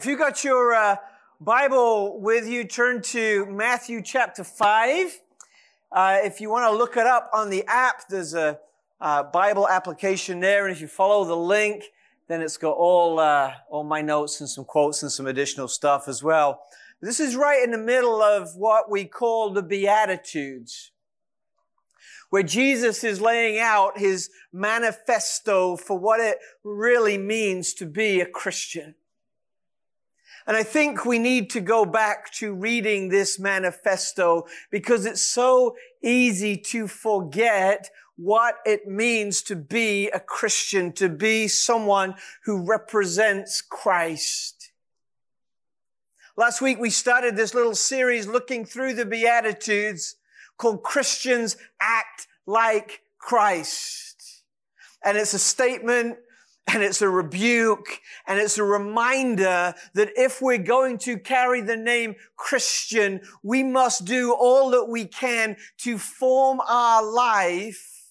If you got your uh, Bible with you, turn to Matthew chapter 5. Uh, if you want to look it up on the app, there's a uh, Bible application there. And if you follow the link, then it's got all, uh, all my notes and some quotes and some additional stuff as well. This is right in the middle of what we call the Beatitudes, where Jesus is laying out his manifesto for what it really means to be a Christian. And I think we need to go back to reading this manifesto because it's so easy to forget what it means to be a Christian, to be someone who represents Christ. Last week we started this little series looking through the Beatitudes called Christians Act Like Christ. And it's a statement and it's a rebuke and it's a reminder that if we're going to carry the name Christian, we must do all that we can to form our life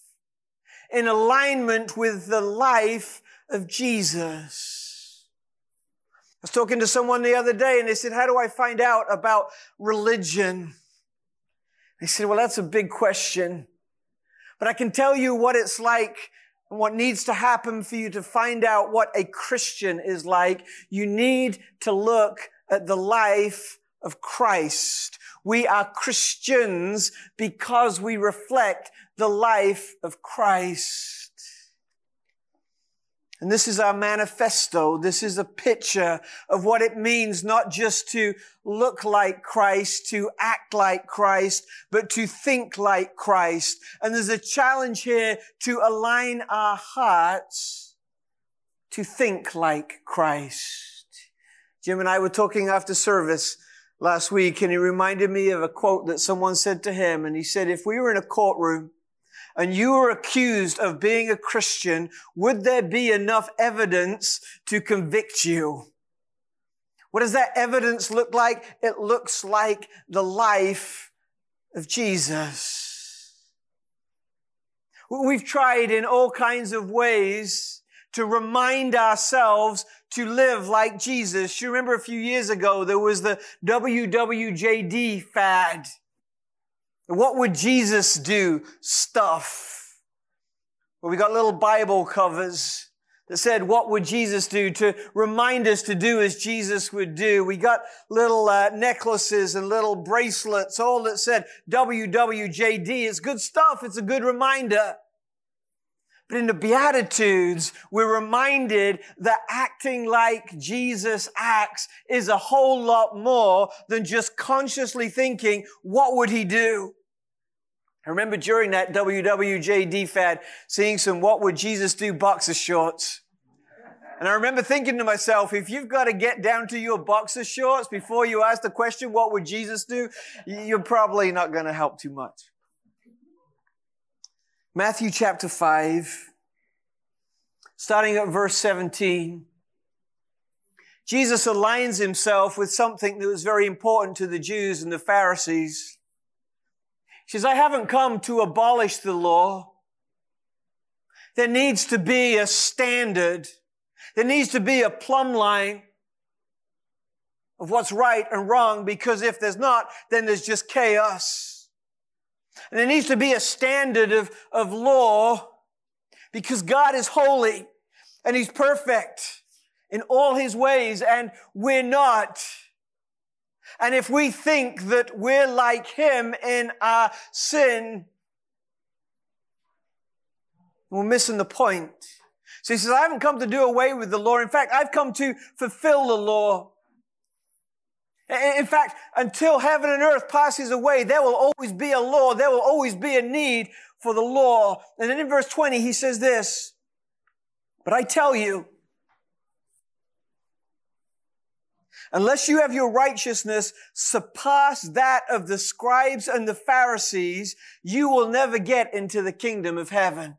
in alignment with the life of Jesus. I was talking to someone the other day and they said, how do I find out about religion? They said, well, that's a big question. But I can tell you what it's like and what needs to happen for you to find out what a Christian is like, you need to look at the life of Christ. We are Christians because we reflect the life of Christ. And this is our manifesto. This is a picture of what it means not just to look like Christ, to act like Christ, but to think like Christ. And there's a challenge here to align our hearts to think like Christ. Jim and I were talking after service last week and he reminded me of a quote that someone said to him. And he said, if we were in a courtroom and you were accused of being a Christian, would there be enough evidence to convict you? What does that evidence look like? It looks like the life of Jesus. We've tried in all kinds of ways to remind ourselves to live like Jesus. You remember a few years ago, there was the WWJD fad. What would Jesus do? Stuff. Well, we got little Bible covers that said, what would Jesus do to remind us to do as Jesus would do? We got little uh, necklaces and little bracelets, all that said WWJD. It's good stuff. It's a good reminder. But in the Beatitudes, we're reminded that acting like Jesus acts is a whole lot more than just consciously thinking, what would he do? I remember during that WWJD fad seeing some what would Jesus do boxer shorts. And I remember thinking to myself, if you've got to get down to your boxer shorts before you ask the question, what would Jesus do? You're probably not going to help too much. Matthew chapter 5, starting at verse 17. Jesus aligns himself with something that was very important to the Jews and the Pharisees. She says, I haven't come to abolish the law. There needs to be a standard. There needs to be a plumb line of what's right and wrong because if there's not, then there's just chaos. And there needs to be a standard of, of law because God is holy and He's perfect in all His ways and we're not. And if we think that we're like him in our sin, we're missing the point. So he says, I haven't come to do away with the law. In fact, I've come to fulfill the law. In fact, until heaven and earth passes away, there will always be a law. There will always be a need for the law. And then in verse 20, he says this, but I tell you, unless you have your righteousness surpass that of the scribes and the Pharisees, you will never get into the kingdom of heaven.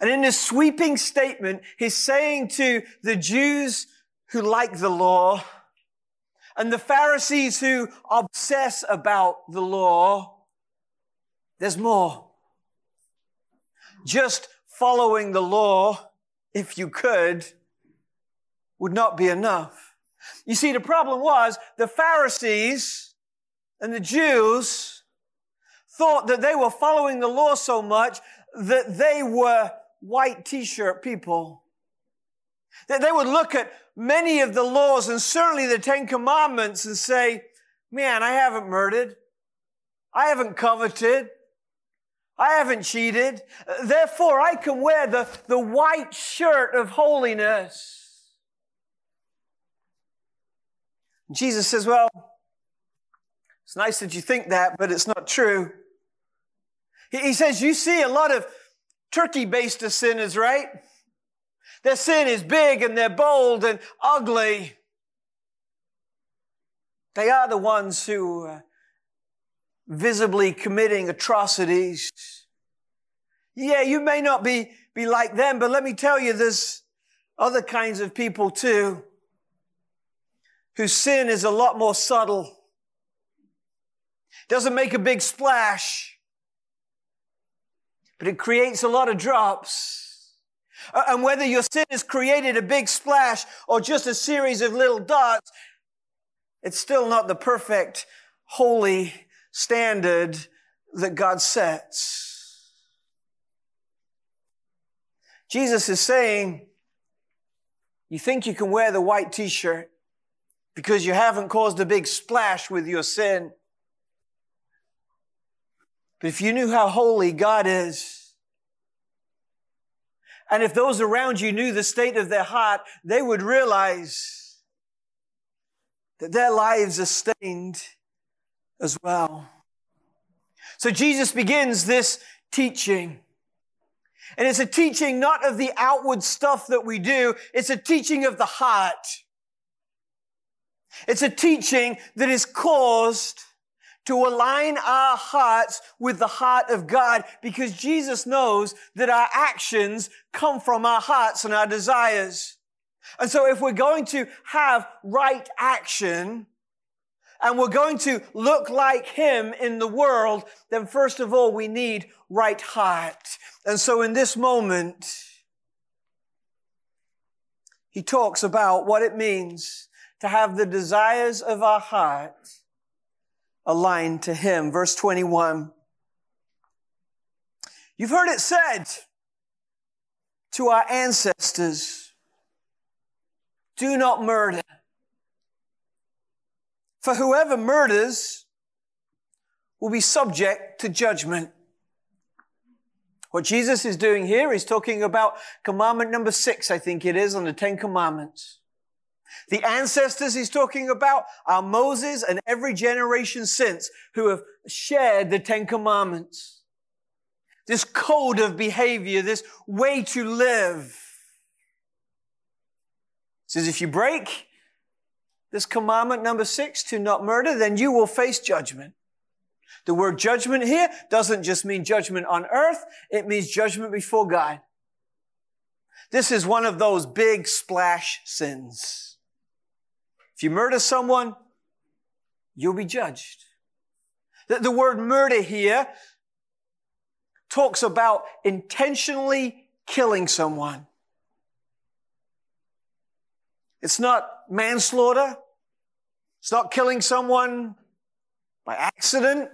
And in this sweeping statement, he's saying to the Jews who like the law and the Pharisees who obsess about the law, there's more. Just following the law, if you could, would not be enough. You see, the problem was the Pharisees and the Jews thought that they were following the law so much that they were white t-shirt people. That they would look at many of the laws and certainly the Ten Commandments and say, man, I haven't murdered. I haven't coveted. I haven't cheated. Therefore, I can wear the, the white shirt of holiness. Jesus says, well, it's nice that you think that, but it's not true. He, says, you see a lot of turkey-based sinners, right? Their sin is big and they're bold and ugly. They are the ones who are visibly committing atrocities. Yeah, you may not be, be like them, but let me tell you, there's other kinds of people too whose sin is a lot more subtle. Doesn't make a big splash, but it creates a lot of drops. And whether your sin has created a big splash or just a series of little dots, it's still not the perfect, holy standard that God sets. Jesus is saying, you think you can wear the white t-shirt because you haven't caused a big splash with your sin. But if you knew how holy God is, and if those around you knew the state of their heart, they would realize that their lives are stained as well. So Jesus begins this teaching. And it's a teaching not of the outward stuff that we do, it's a teaching of the heart. It's a teaching that is caused to align our hearts with the heart of God because Jesus knows that our actions come from our hearts and our desires. And so if we're going to have right action and we're going to look like Him in the world, then first of all, we need right heart. And so in this moment, He talks about what it means to have the desires of our heart aligned to Him. Verse 21. You've heard it said to our ancestors, do not murder. For whoever murders will be subject to judgment. What Jesus is doing here is talking about commandment number six, I think it is, on the Ten Commandments. The ancestors he's talking about are Moses and every generation since who have shared the Ten Commandments. This code of behavior, this way to live. It says if you break this commandment number six to not murder, then you will face judgment. The word judgment here doesn't just mean judgment on earth, it means judgment before God. This is one of those big splash sins. If you murder someone, you'll be judged. The, the word murder here talks about intentionally killing someone. It's not manslaughter. It's not killing someone by accident.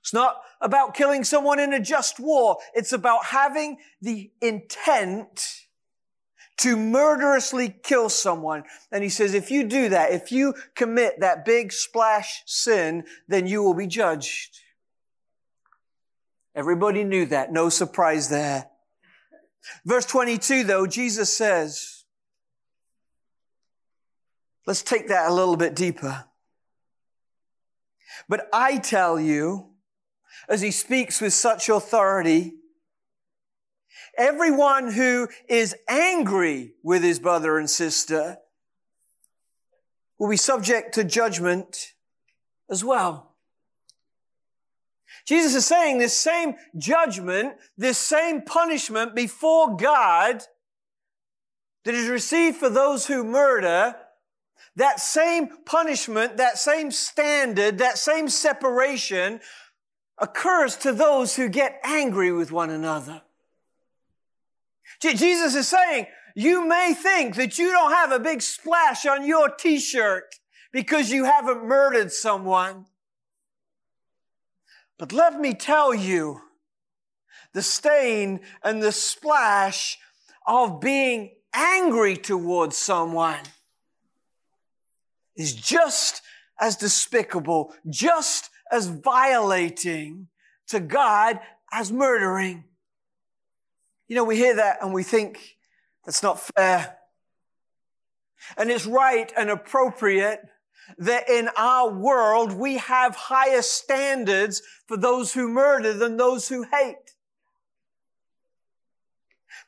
It's not about killing someone in a just war. It's about having the intent to murderously kill someone. And he says, if you do that, if you commit that big splash sin, then you will be judged. Everybody knew that. No surprise there. Verse 22 though, Jesus says, let's take that a little bit deeper. But I tell you, as he speaks with such authority, Everyone who is angry with his brother and sister will be subject to judgment as well. Jesus is saying this same judgment, this same punishment before God that is received for those who murder, that same punishment, that same standard, that same separation occurs to those who get angry with one another. Jesus is saying, you may think that you don't have a big splash on your t-shirt because you haven't murdered someone. But let me tell you, the stain and the splash of being angry towards someone is just as despicable, just as violating to God as murdering. You know, we hear that and we think that's not fair. And it's right and appropriate that in our world we have higher standards for those who murder than those who hate.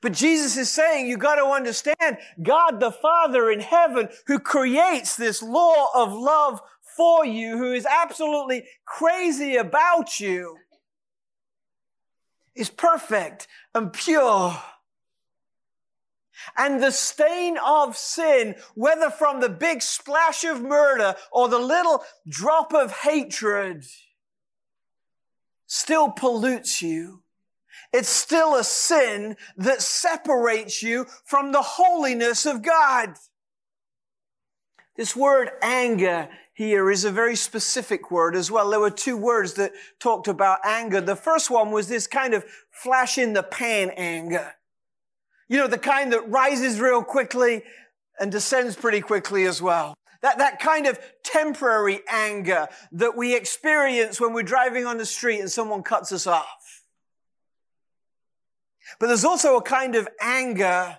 But Jesus is saying you got to understand God the Father in heaven who creates this law of love for you, who is absolutely crazy about you, is perfect and pure. And the stain of sin, whether from the big splash of murder or the little drop of hatred, still pollutes you. It's still a sin that separates you from the holiness of God. This word anger here is a very specific word as well. There were two words that talked about anger. The first one was this kind of flash in the pan anger. You know, the kind that rises real quickly and descends pretty quickly as well. That, that kind of temporary anger that we experience when we're driving on the street and someone cuts us off. But there's also a kind of anger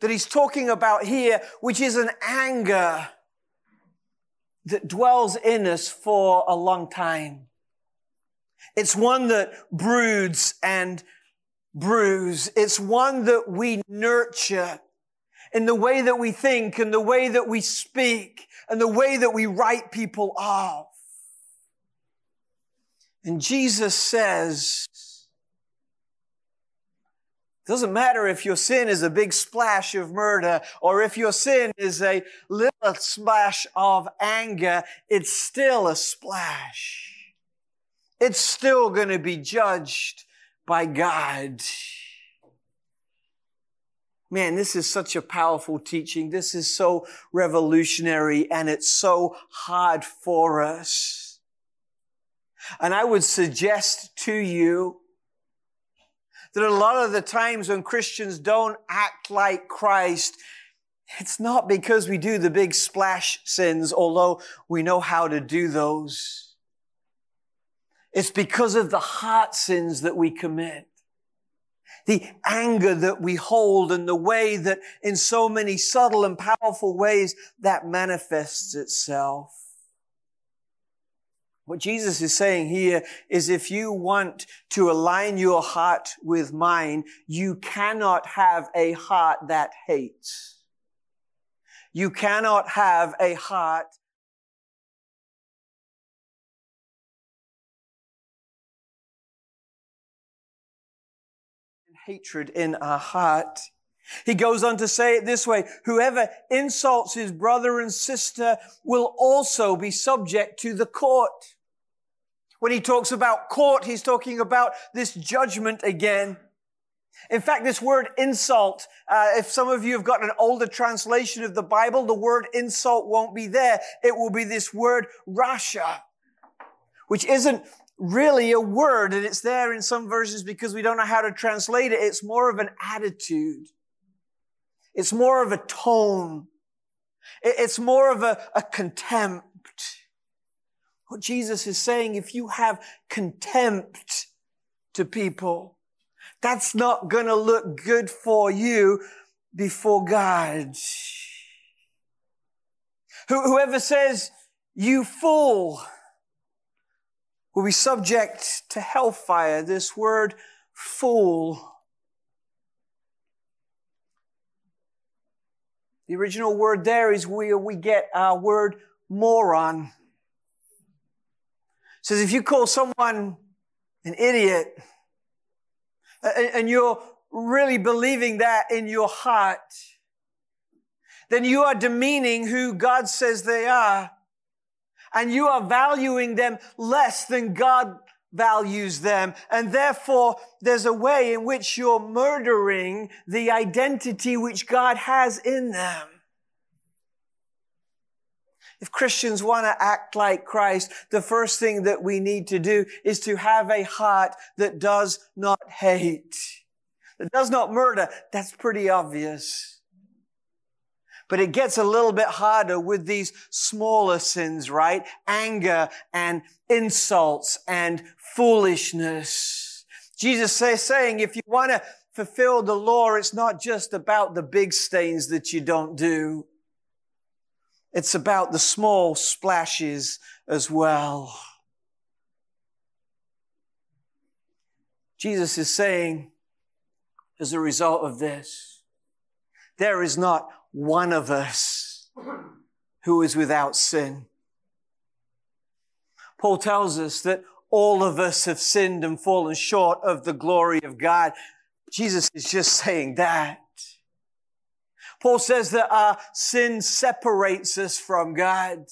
that he's talking about here, which is an anger that dwells in us for a long time. It's one that broods and brews. It's one that we nurture in the way that we think and the way that we speak and the way that we write people off. And Jesus says, doesn't matter if your sin is a big splash of murder or if your sin is a little splash of anger, it's still a splash. It's still going to be judged by God. Man, this is such a powerful teaching. This is so revolutionary and it's so hard for us. And I would suggest to you that a lot of the times when Christians don't act like Christ, it's not because we do the big splash sins, although we know how to do those. It's because of the heart sins that we commit. The anger that we hold and the way that in so many subtle and powerful ways that manifests itself. What Jesus is saying here is if you want to align your heart with mine, you cannot have a heart that hates. You cannot have a heart hatred in our heart. He goes on to say it this way, whoever insults his brother and sister will also be subject to the court. When he talks about court, he's talking about this judgment again. In fact, this word insult, uh, if some of you have got an older translation of the Bible, the word insult won't be there. It will be this word rasha, which isn't really a word, and it's there in some versions because we don't know how to translate it. It's more of an attitude. It's more of a tone. It's more of a, a contempt. What Jesus is saying, if you have contempt to people, that's not going to look good for you before God. Whoever says, you fool, will be subject to hellfire. This word, fool, The original word there is where we get our word moron. Says if you call someone an idiot and you're really believing that in your heart, then you are demeaning who God says they are and you are valuing them less than God values them. And therefore, there's a way in which you're murdering the identity which God has in them. If Christians want to act like Christ, the first thing that we need to do is to have a heart that does not hate, that does not murder. That's pretty obvious. But it gets a little bit harder with these smaller sins, right? Anger and insults and foolishness. Jesus is saying if you want to fulfill the law, it's not just about the big stains that you don't do. It's about the small splashes as well. Jesus is saying, as a result of this, there is not one of us who is without sin. Paul tells us that all of us have sinned and fallen short of the glory of God. Jesus is just saying that. Paul says that our sin separates us from God.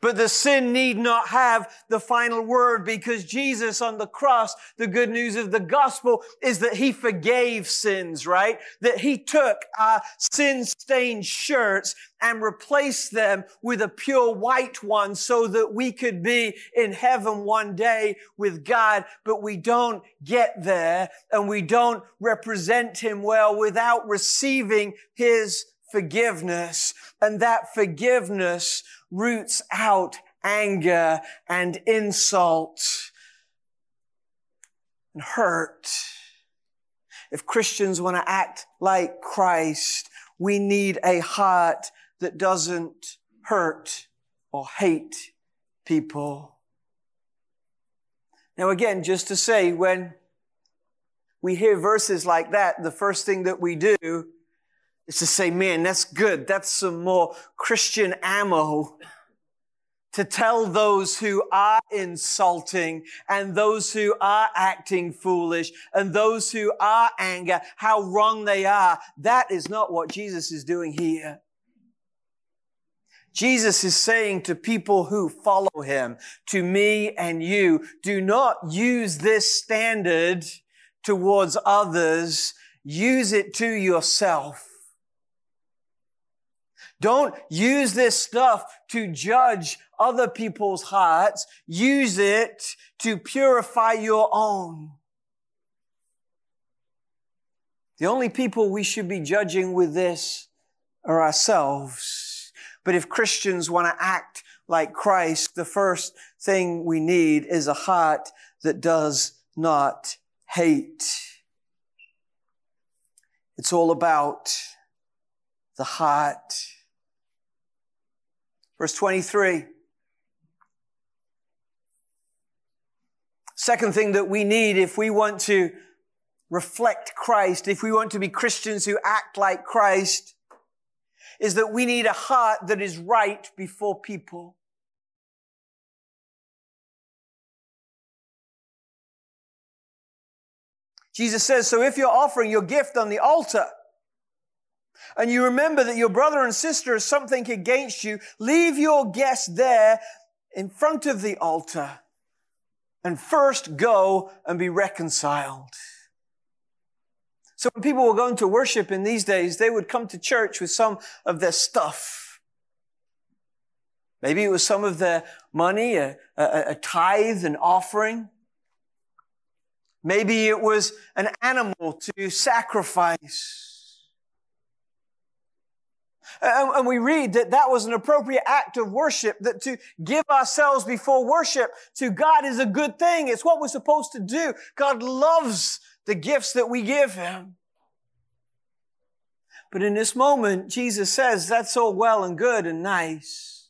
But the sin need not have the final word because Jesus on the cross, the good news of the gospel is that he forgave sins, right? That he took our sin stained shirts and replaced them with a pure white one so that we could be in heaven one day with God. But we don't get there and we don't represent him well without receiving his forgiveness. And that forgiveness roots out anger and insult and hurt. If Christians want to act like Christ, we need a heart that doesn't hurt or hate people. Now again, just to say, when we hear verses like that, the first thing that we do is to say, man, that's good. That's some more Christian ammo to tell those who are insulting and those who are acting foolish and those who are anger how wrong they are. That is not what Jesus is doing here. Jesus is saying to people who follow him, to me and you, do not use this standard towards others. Use it to yourself. Don't use this stuff to judge other people's hearts. Use it to purify your own. The only people we should be judging with this are ourselves. But if Christians want to act like Christ, the first thing we need is a heart that does not hate. It's all about the heart. Verse 23. Second thing that we need if we want to reflect Christ, if we want to be Christians who act like Christ, is that we need a heart that is right before people. Jesus says, so if you're offering your gift on the altar, and you remember that your brother and sister is something against you, leave your guest there in front of the altar and first go and be reconciled. So when people were going to worship in these days, they would come to church with some of their stuff. Maybe it was some of their money, a, a, a tithe, an offering. Maybe it was an animal to sacrifice. And, we read that that was an appropriate act of worship, that to give ourselves before worship to God is a good thing. It's what we're supposed to do. God loves the gifts that we give Him. But in this moment, Jesus says that's all well and good and nice.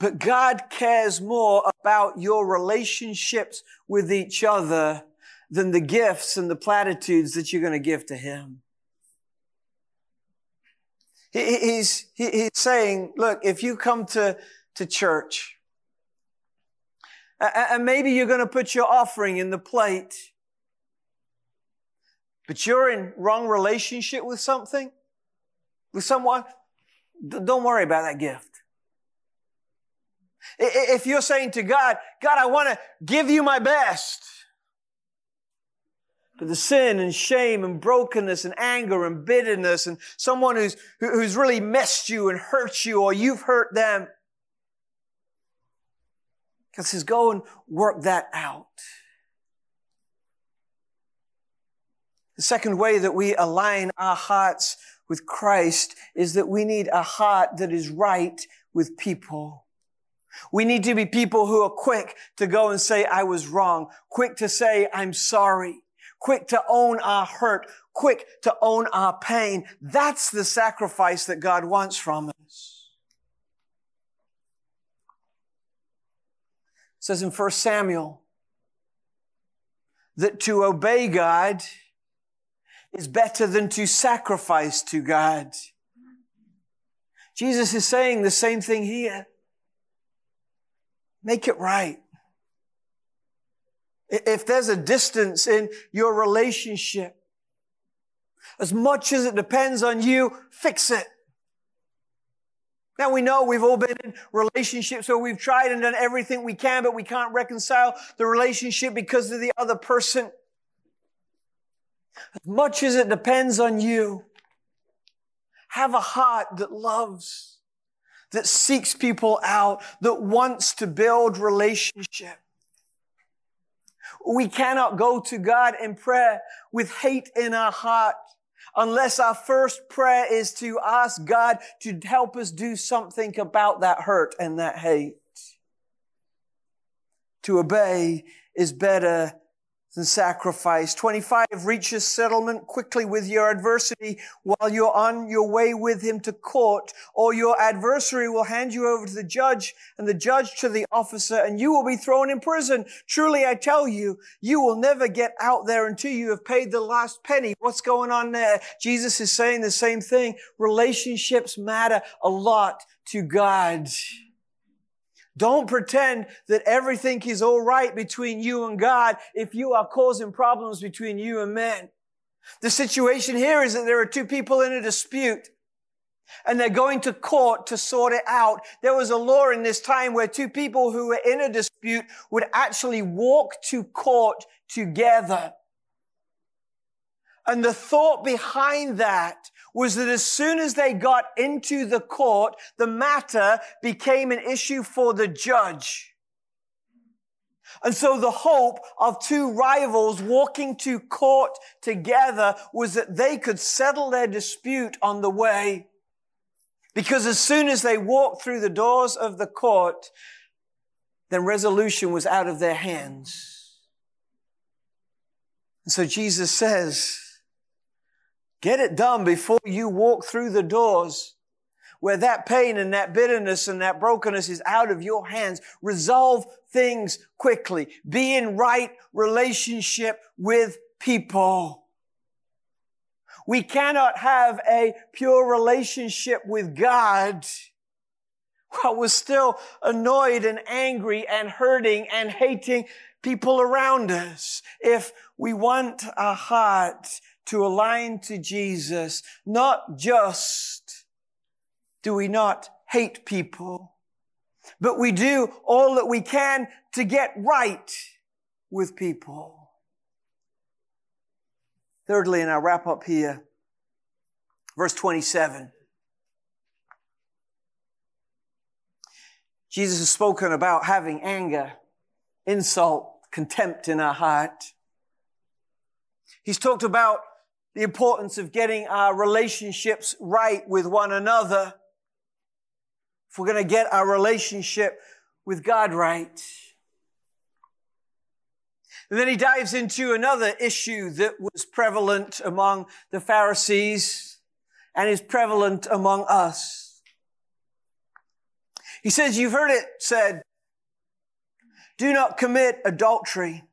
But God cares more about your relationships with each other than the gifts and the platitudes that you're going to give to Him. He's, he's saying, look, if you come to, to church, and maybe you're going to put your offering in the plate, but you're in wrong relationship with something, with someone, don't worry about that gift. If you're saying to God, God, I want to give you my best, but the sin and shame and brokenness and anger and bitterness and someone who's, who's really messed you and hurt you or you've hurt them. God says, go and work that out. The second way that we align our hearts with Christ is that we need a heart that is right with people. We need to be people who are quick to go and say, I was wrong, quick to say, I'm sorry, quick to own our hurt, quick to own our pain. That's the sacrifice that God wants from us. It says in 1 Samuel that to obey God is better than to sacrifice to God. Jesus is saying the same thing here. Make it right. If there's a distance in your relationship, as much as it depends on you, fix it. Now we know we've all been in relationships where we've tried and done everything we can, but we can't reconcile the relationship because of the other person. As much as it depends on you, have a heart that loves, that seeks people out, that wants to build relationship. We cannot go to God in prayer with hate in our heart unless our first prayer is to ask God to help us do something about that hurt and that hate. To obey is better than sacrifice. 25, reach a settlement quickly with your adversity while you're on your way with him to court, or your adversary will hand you over to the judge and the judge to the officer, and you will be thrown in prison. Truly, I tell you, you will never get out there until you have paid the last penny. What's going on there? Jesus is saying the same thing. Relationships matter a lot to God. Don't pretend that everything is all right between you and God if you are causing problems between you and men. The situation here is that there are two people in a dispute and they're going to court to sort it out. There was a law in this time where two people who were in a dispute would actually walk to court together. And the thought behind that was that as soon as they got into the court, the matter became an issue for the judge. And so the hope of two rivals walking to court together was that they could settle their dispute on the way. Because as soon as they walked through the doors of the court, then resolution was out of their hands. And so Jesus says, Get it done before you walk through the doors where that pain and that bitterness and that brokenness is out of your hands. Resolve things quickly. Be in right relationship with people. We cannot have a pure relationship with God while we're still annoyed and angry and hurting and hating people around us. If we want a heart to align to Jesus, not just do we not hate people, but we do all that we can to get right with people. Thirdly, and I'll wrap up here, verse 27. Jesus has spoken about having anger, insult, contempt in our heart. He's talked about the importance of getting our relationships right with one another. If we're going to get our relationship with God right. And then he dives into another issue that was prevalent among the Pharisees and is prevalent among us. He says, you've heard it said, do not commit adultery.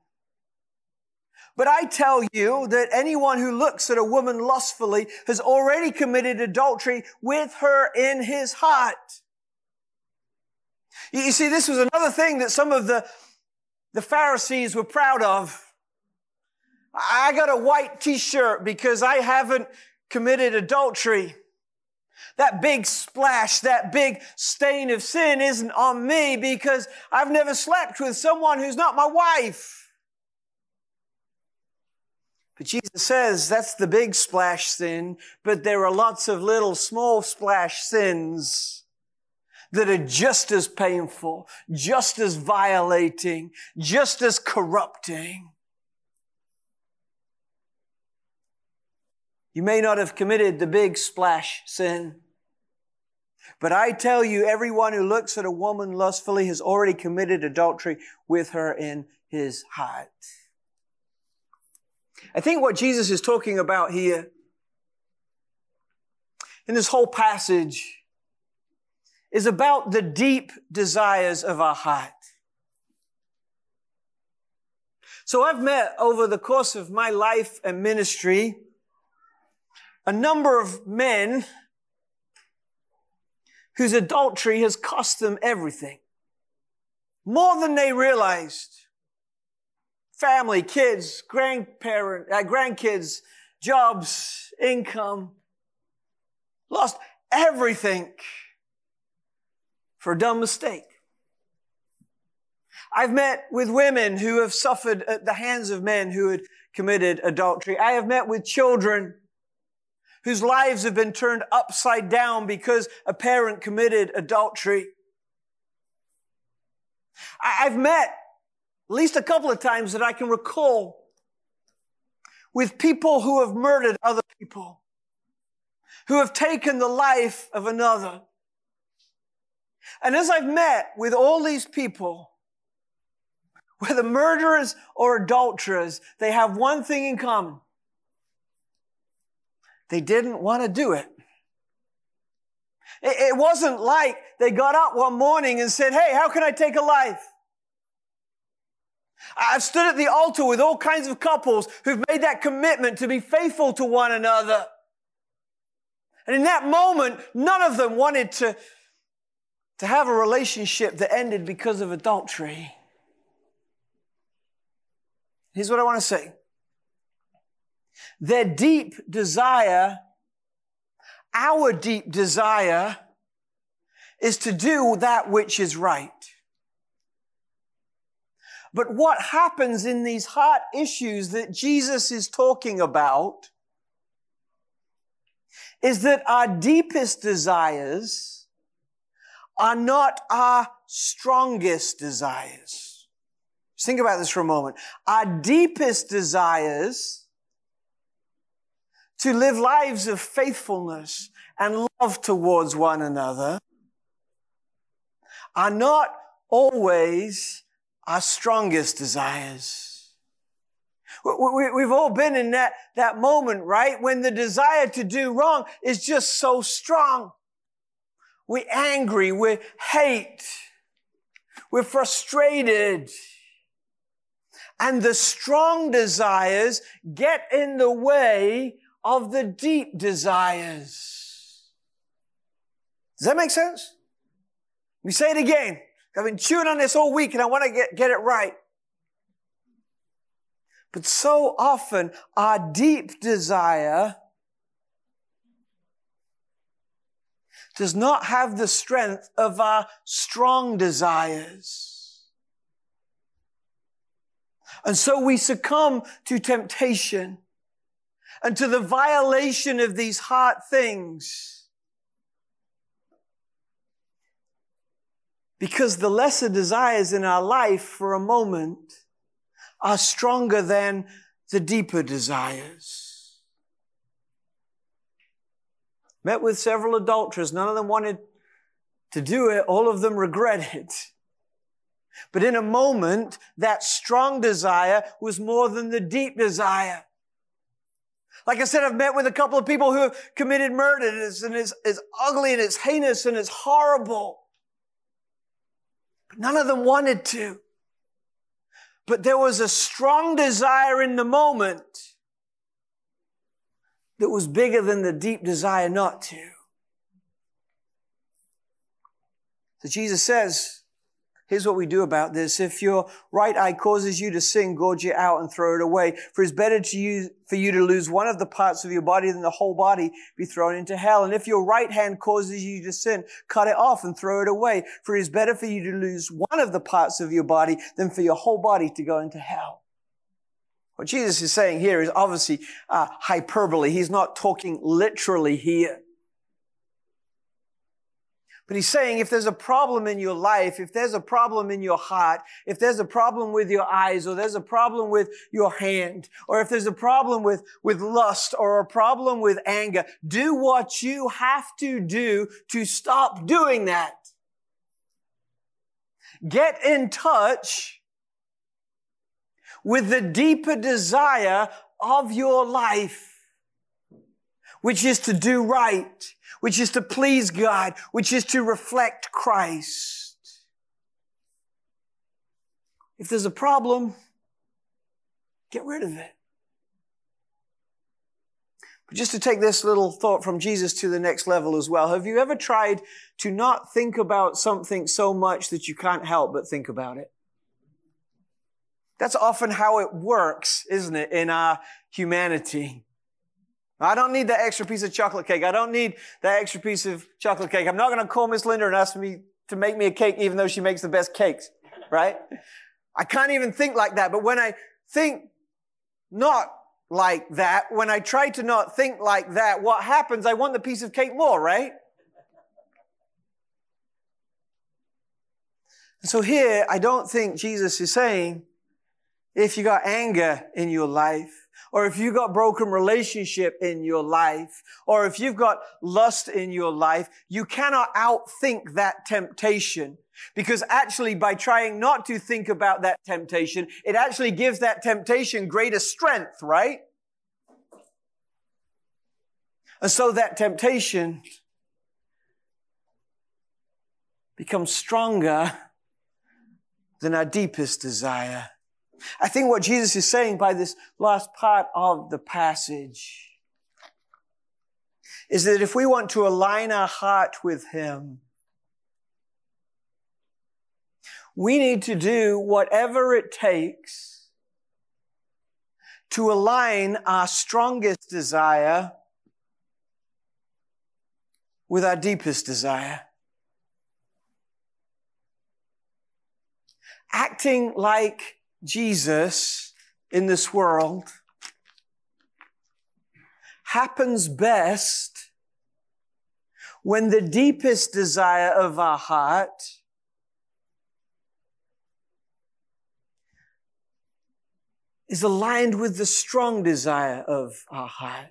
But I tell you that anyone who looks at a woman lustfully has already committed adultery with her in his heart. You see, this was another thing that some of the, the Pharisees were proud of. I got a white t-shirt because I haven't committed adultery. That big splash, that big stain of sin isn't on me because I've never slept with someone who's not my wife. But Jesus says that's the big splash sin, but there are lots of little small splash sins that are just as painful, just as violating, just as corrupting. You may not have committed the big splash sin. But I tell you, everyone who looks at a woman lustfully has already committed adultery with her in his heart. I think what Jesus is talking about here in this whole passage is about the deep desires of our heart. So I've met over the course of my life and ministry a number of men whose adultery has cost them everything. More than they realized. Family, kids, grandparent, uh, grandkids, jobs, income. Lost everything for a dumb mistake. I've met with women who have suffered at the hands of men who had committed adultery. I have met with children whose lives have been turned upside down because a parent committed adultery. I've met at least a couple of times that I can recall with people who have murdered other people, who have taken the life of another. And as I've met with all these people, whether murderers or adulterers, they have one thing in common. They didn't want to do it. It wasn't like they got up one morning and said, Hey, how can I take a life? I've stood at the altar with all kinds of couples who've made that commitment to be faithful to one another. And in that moment, none of them wanted to, to have a relationship that ended because of adultery. Here's what I want to say their deep desire, our deep desire, is to do that which is right. But what happens in these heart issues that Jesus is talking about is that our deepest desires are not our strongest desires. Just think about this for a moment. Our deepest desires to live lives of faithfulness and love towards one another are not always our strongest desires. We've all been in that, that moment, right? When the desire to do wrong is just so strong. We're angry, we hate, we're frustrated. And the strong desires get in the way of the deep desires. Does that make sense? Let me say it again. I've been chewing on this all week and I want to get, get it right. But so often our deep desire does not have the strength of our strong desires. And so we succumb to temptation and to the violation of these heart things. Because the lesser desires in our life for a moment are stronger than the deeper desires. Met with several adulterers. None of them wanted to do it. All of them regretted. But in a moment, that strong desire was more than the deep desire. Like I said, I've met with a couple of people who have committed murder and it's, and it's, it's ugly and it's heinous and it's horrible. None of them wanted to. But there was a strong desire in the moment that was bigger than the deep desire not to. So Jesus says, Here's what we do about this. If your right eye causes you to sin, gouge it out and throw it away. For it's better to use, for you to lose one of the parts of your body than the whole body be thrown into hell. And if your right hand causes you to sin, cut it off and throw it away. For it is better for you to lose one of the parts of your body than for your whole body to go into hell. What Jesus is saying here is obviously uh, hyperbole. He's not talking literally here. But he's saying if there's a problem in your life, if there's a problem in your heart, if there's a problem with your eyes, or there's a problem with your hand, or if there's a problem with, with lust, or a problem with anger, do what you have to do to stop doing that. Get in touch with the deeper desire of your life, which is to do right which is to please God, which is to reflect Christ. If there's a problem, get rid of it. But just to take this little thought from Jesus to the next level as well, have you ever tried to not think about something so much that you can't help but think about it? That's often how it works, isn't it, in our humanity. I don't need that extra piece of chocolate cake. I don't need that extra piece of chocolate cake. I'm not going to call Miss Linda and ask me to make me a cake, even though she makes the best cakes, right? I can't even think like that. But when I think not like that, when I try to not think like that, what happens? I want the piece of cake more, right? So here, I don't think Jesus is saying, if you got anger in your life, or if you've got broken relationship in your life, or if you've got lust in your life, you cannot outthink that temptation. Because actually, by trying not to think about that temptation, it actually gives that temptation greater strength, right? And so that temptation becomes stronger than our deepest desire. I think what Jesus is saying by this last part of the passage is that if we want to align our heart with Him, we need to do whatever it takes to align our strongest desire with our deepest desire. Acting like Jesus in this world happens best when the deepest desire of our heart is aligned with the strong desire of our heart.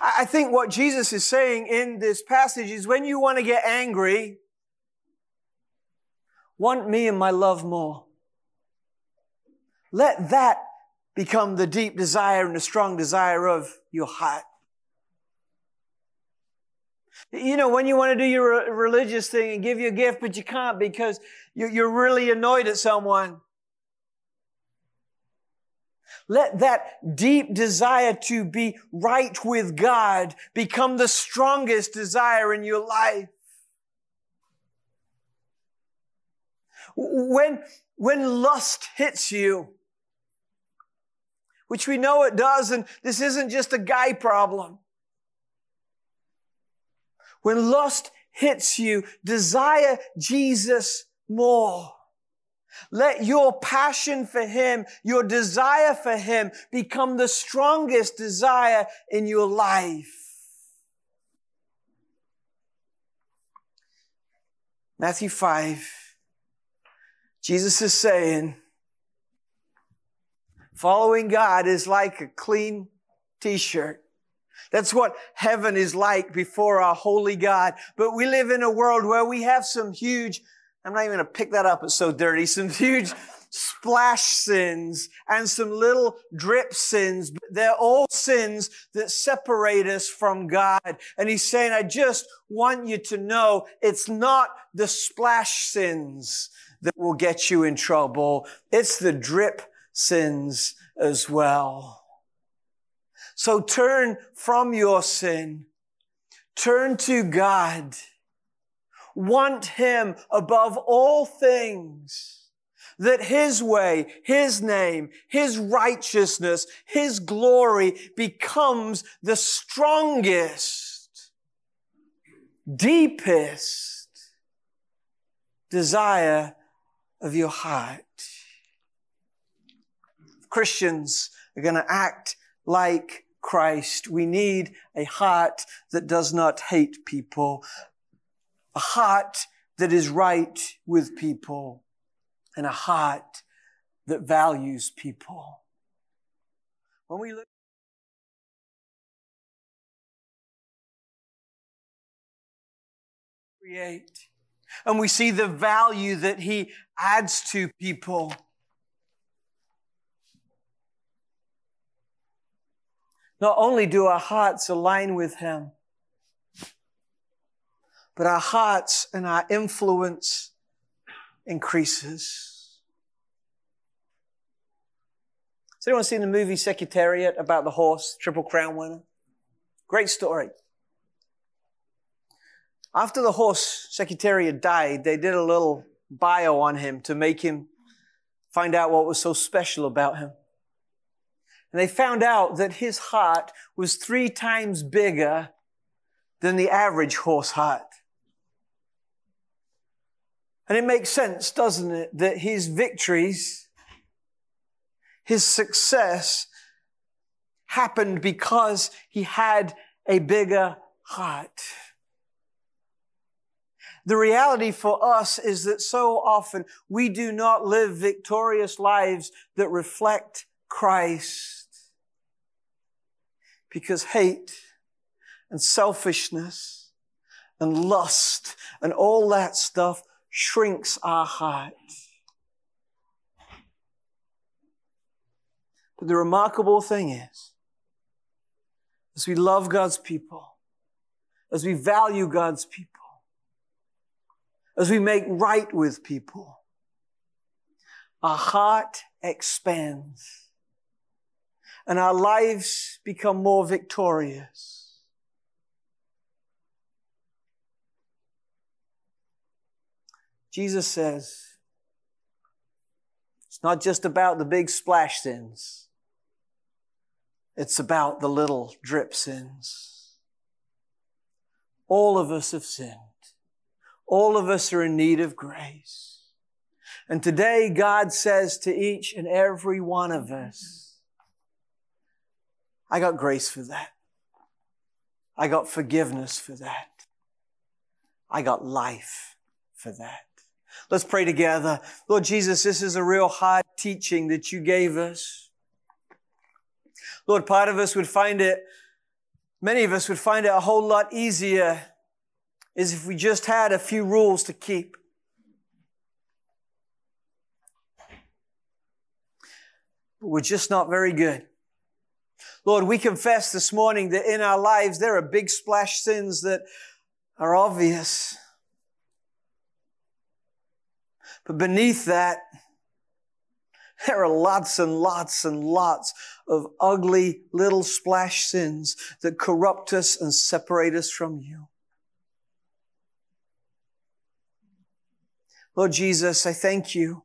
I think what Jesus is saying in this passage is when you want to get angry, want me and my love more. Let that become the deep desire and the strong desire of your heart. You know, when you want to do your religious thing and give you a gift, but you can't because you're really annoyed at someone. Let that deep desire to be right with God become the strongest desire in your life. When, when lust hits you, which we know it does, and this isn't just a guy problem. When lust hits you, desire Jesus more. Let your passion for Him, your desire for Him become the strongest desire in your life. Matthew 5, Jesus is saying, Following God is like a clean t-shirt. That's what heaven is like before our holy God. But we live in a world where we have some huge, I'm not even going to pick that up. It's so dirty. Some huge splash sins and some little drip sins. They're all sins that separate us from God. And he's saying, I just want you to know it's not the splash sins that will get you in trouble. It's the drip sins as well. So turn from your sin. Turn to God. want Him above all things. That His way, His name, His righteousness, His glory becomes the strongest, deepest desire of your heart. Christians are going to act like Christ. We need a heart that does not hate people, a heart that is right with people, and a heart that values people. When we look create and we see the value that he adds to people Not only do our hearts align with Him, but our hearts and our influence increases. Has anyone seen the movie Secretariat about the horse, Triple Crown winner? Great story. After the horse Secretariat died, they did a little bio on him to make him find out what was so special about him. And they found out that his heart was three times bigger than the average horse heart. And it makes sense, doesn't it, that his victories, his success happened because he had a bigger heart. The reality for us is that so often we do not live victorious lives that reflect Christ because hate and selfishness and lust and all that stuff shrinks our heart. But the remarkable thing is, as we love God's people, as we value God's people, as we make right with people, our heart expands and our lives become more victorious. Jesus says, it's not just about the big splash sins. It's about the little drip sins. All of us have sinned. All of us are in need of grace. And today God says to each and every one of us, I got grace for that. I got forgiveness for that. I got life for that. Let's pray together. Lord Jesus, this is a real hard teaching that you gave us. Lord, part of us would find it, many of us would find it a whole lot easier is if we just had a few rules to keep. But we're just not very good. Lord, we confess this morning that in our lives there are big splash sins that are obvious. But beneath that, there are lots and lots and lots of ugly little splash sins that corrupt us and separate us from you. Lord Jesus, I thank you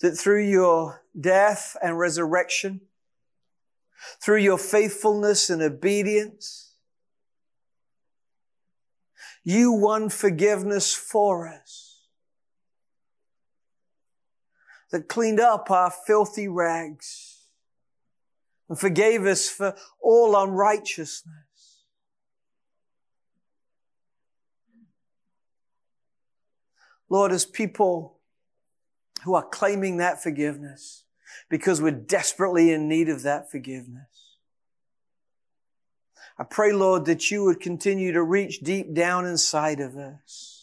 that through your death and resurrection, through your faithfulness and obedience. You won forgiveness for us that cleaned up our filthy rags and forgave us for all unrighteousness. Lord, as people who are claiming that forgiveness, because we're desperately in need of that forgiveness. I pray, Lord, that you would continue to reach deep down inside of us.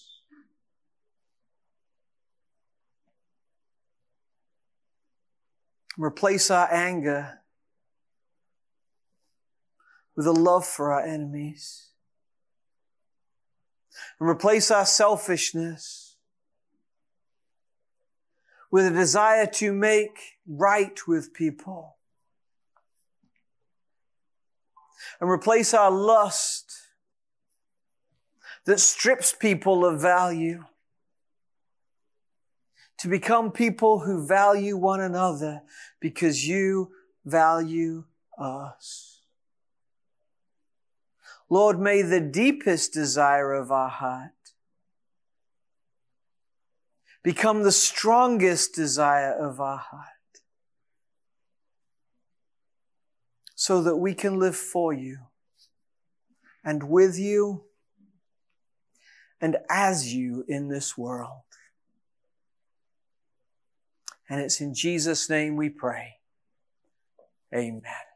Replace our anger with a love for our enemies. And replace our selfishness with a desire to make right with people. And replace our lust that strips people of value. To become people who value one another because you value us. Lord, may the deepest desire of our heart become the strongest desire of our heart so that we can live for you and with you and as you in this world. And it's in Jesus' name we pray. Amen.